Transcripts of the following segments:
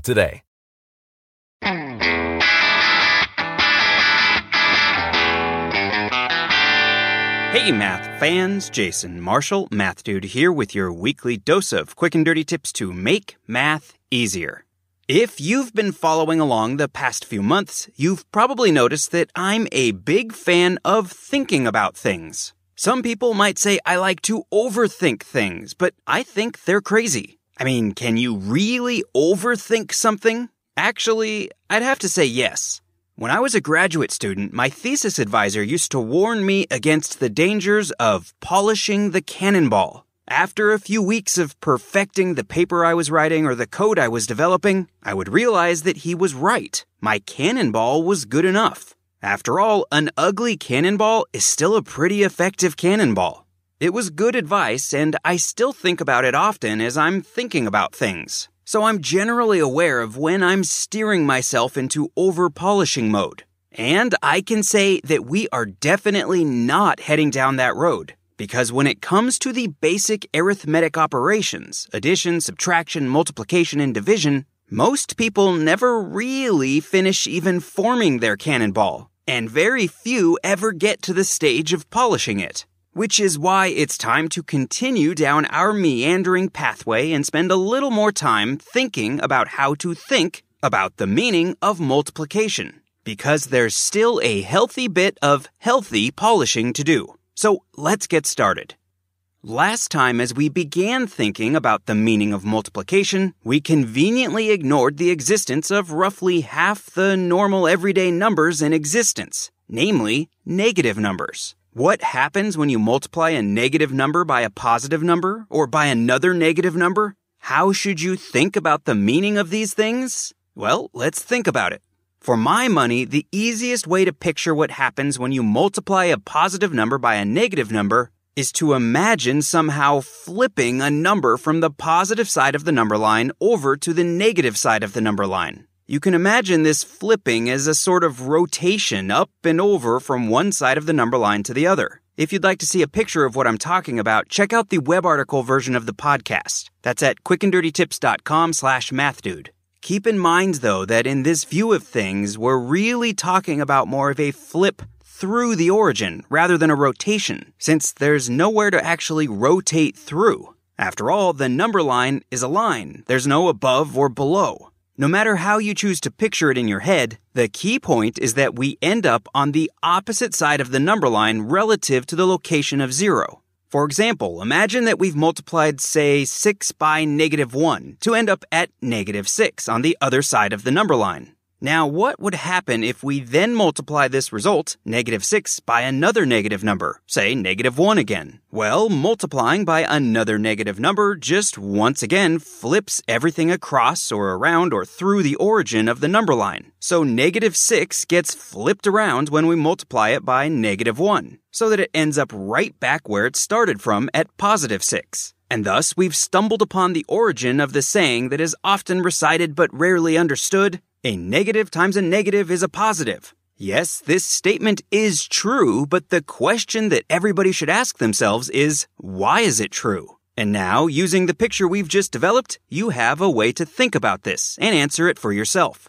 today. Hey, math fans, Jason Marshall, Math Dude here with your weekly dose of quick and dirty tips to make math easier. If you've been following along the past few months, you've probably noticed that I'm a big fan of thinking about things. Some people might say I like to overthink things, but I think they're crazy. I mean, can you really overthink something? Actually, I'd have to say yes. When I was a graduate student, my thesis advisor used to warn me against the dangers of polishing the cannonball. After a few weeks of perfecting the paper I was writing or the code I was developing, I would realize that he was right. My cannonball was good enough. After all, an ugly cannonball is still a pretty effective cannonball. It was good advice, and I still think about it often as I'm thinking about things. So I'm generally aware of when I'm steering myself into over polishing mode. And I can say that we are definitely not heading down that road. Because when it comes to the basic arithmetic operations, addition, subtraction, multiplication, and division, most people never really finish even forming their cannonball, and very few ever get to the stage of polishing it. Which is why it's time to continue down our meandering pathway and spend a little more time thinking about how to think about the meaning of multiplication. Because there's still a healthy bit of healthy polishing to do. So let's get started. Last time, as we began thinking about the meaning of multiplication, we conveniently ignored the existence of roughly half the normal everyday numbers in existence, namely negative numbers. What happens when you multiply a negative number by a positive number or by another negative number? How should you think about the meaning of these things? Well, let's think about it. For my money, the easiest way to picture what happens when you multiply a positive number by a negative number is to imagine somehow flipping a number from the positive side of the number line over to the negative side of the number line. You can imagine this flipping as a sort of rotation up and over from one side of the number line to the other. If you'd like to see a picture of what I'm talking about, check out the web article version of the podcast. That's at quickanddirtytips.com slash mathdude. Keep in mind, though, that in this view of things, we're really talking about more of a flip through the origin rather than a rotation, since there's nowhere to actually rotate through. After all, the number line is a line. There's no above or below. No matter how you choose to picture it in your head, the key point is that we end up on the opposite side of the number line relative to the location of zero. For example, imagine that we've multiplied, say, 6 by negative 1 to end up at negative 6 on the other side of the number line. Now, what would happen if we then multiply this result, negative 6, by another negative number, say negative 1 again? Well, multiplying by another negative number just once again flips everything across or around or through the origin of the number line. So negative 6 gets flipped around when we multiply it by negative 1, so that it ends up right back where it started from at positive 6. And thus, we've stumbled upon the origin of the saying that is often recited but rarely understood a negative times a negative is a positive. Yes, this statement is true, but the question that everybody should ask themselves is why is it true? And now, using the picture we've just developed, you have a way to think about this and answer it for yourself.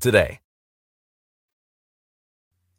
today.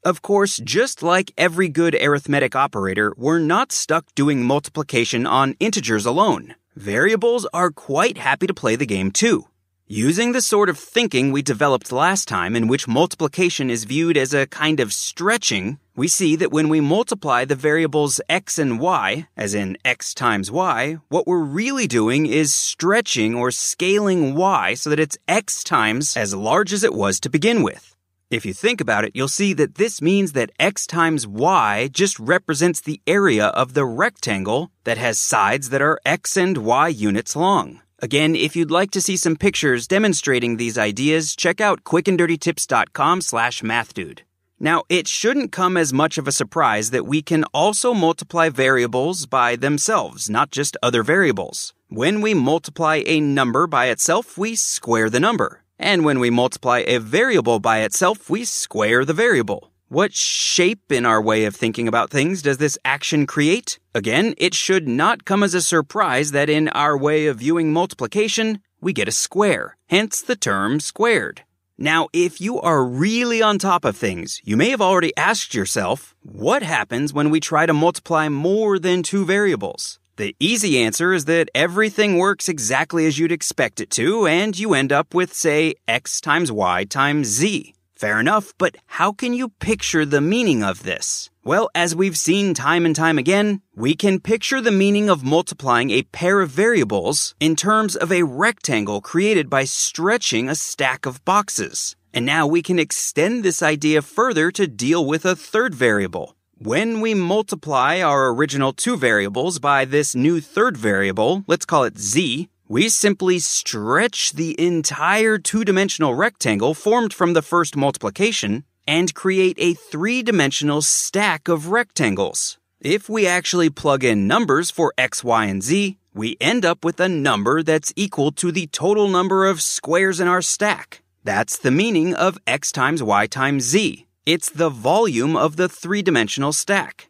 Of course, just like every good arithmetic operator, we're not stuck doing multiplication on integers alone. Variables are quite happy to play the game too. Using the sort of thinking we developed last time, in which multiplication is viewed as a kind of stretching, we see that when we multiply the variables x and y, as in x times y, what we're really doing is stretching or scaling y so that it's x times as large as it was to begin with. If you think about it, you'll see that this means that x times y just represents the area of the rectangle that has sides that are x and y units long. Again, if you'd like to see some pictures demonstrating these ideas, check out quickanddirtytips.com slash mathdude. Now, it shouldn't come as much of a surprise that we can also multiply variables by themselves, not just other variables. When we multiply a number by itself, we square the number. And when we multiply a variable by itself, we square the variable. What shape in our way of thinking about things does this action create? Again, it should not come as a surprise that in our way of viewing multiplication, we get a square, hence the term squared. Now, if you are really on top of things, you may have already asked yourself, what happens when we try to multiply more than two variables? The easy answer is that everything works exactly as you'd expect it to, and you end up with, say, x times y times z. Fair enough, but how can you picture the meaning of this? Well, as we've seen time and time again, we can picture the meaning of multiplying a pair of variables in terms of a rectangle created by stretching a stack of boxes. And now we can extend this idea further to deal with a third variable. When we multiply our original two variables by this new third variable, let's call it z, we simply stretch the entire two-dimensional rectangle formed from the first multiplication and create a three-dimensional stack of rectangles. If we actually plug in numbers for x, y, and z, we end up with a number that's equal to the total number of squares in our stack. That's the meaning of x times y times z. It's the volume of the three dimensional stack.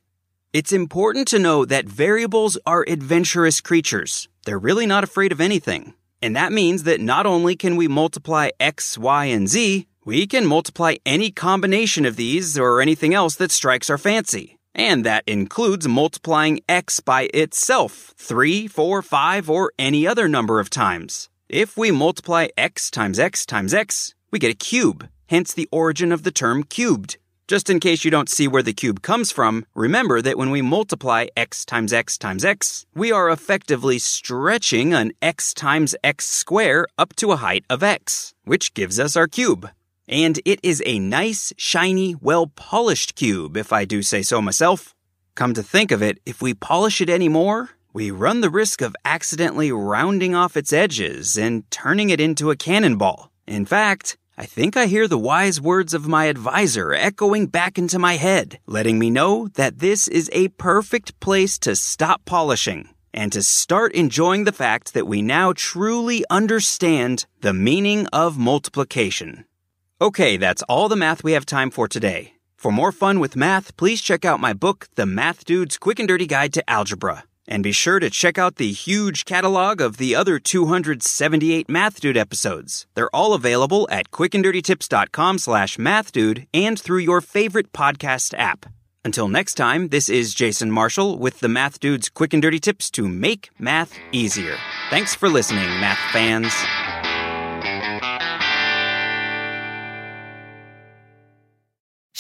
It's important to know that variables are adventurous creatures. They're really not afraid of anything. And that means that not only can we multiply x, y, and z, we can multiply any combination of these or anything else that strikes our fancy. And that includes multiplying x by itself 3, 4, 5, or any other number of times. If we multiply x times x times x, we get a cube hence the origin of the term cubed. Just in case you don't see where the cube comes from, remember that when we multiply x times x times x, we are effectively stretching an x times x square up to a height of x, which gives us our cube. And it is a nice, shiny, well polished cube, if I do say so myself. Come to think of it, if we polish it any more, we run the risk of accidentally rounding off its edges and turning it into a cannonball. In fact, I think I hear the wise words of my advisor echoing back into my head, letting me know that this is a perfect place to stop polishing and to start enjoying the fact that we now truly understand the meaning of multiplication. Okay, that's all the math we have time for today. For more fun with math, please check out my book, The Math Dude's Quick and Dirty Guide to Algebra. And be sure to check out the huge catalog of the other 278 Math Dude episodes. They're all available at quickanddirtytips.com slash mathdude and through your favorite podcast app. Until next time, this is Jason Marshall with the Math Dude's Quick and Dirty Tips to make math easier. Thanks for listening, math fans.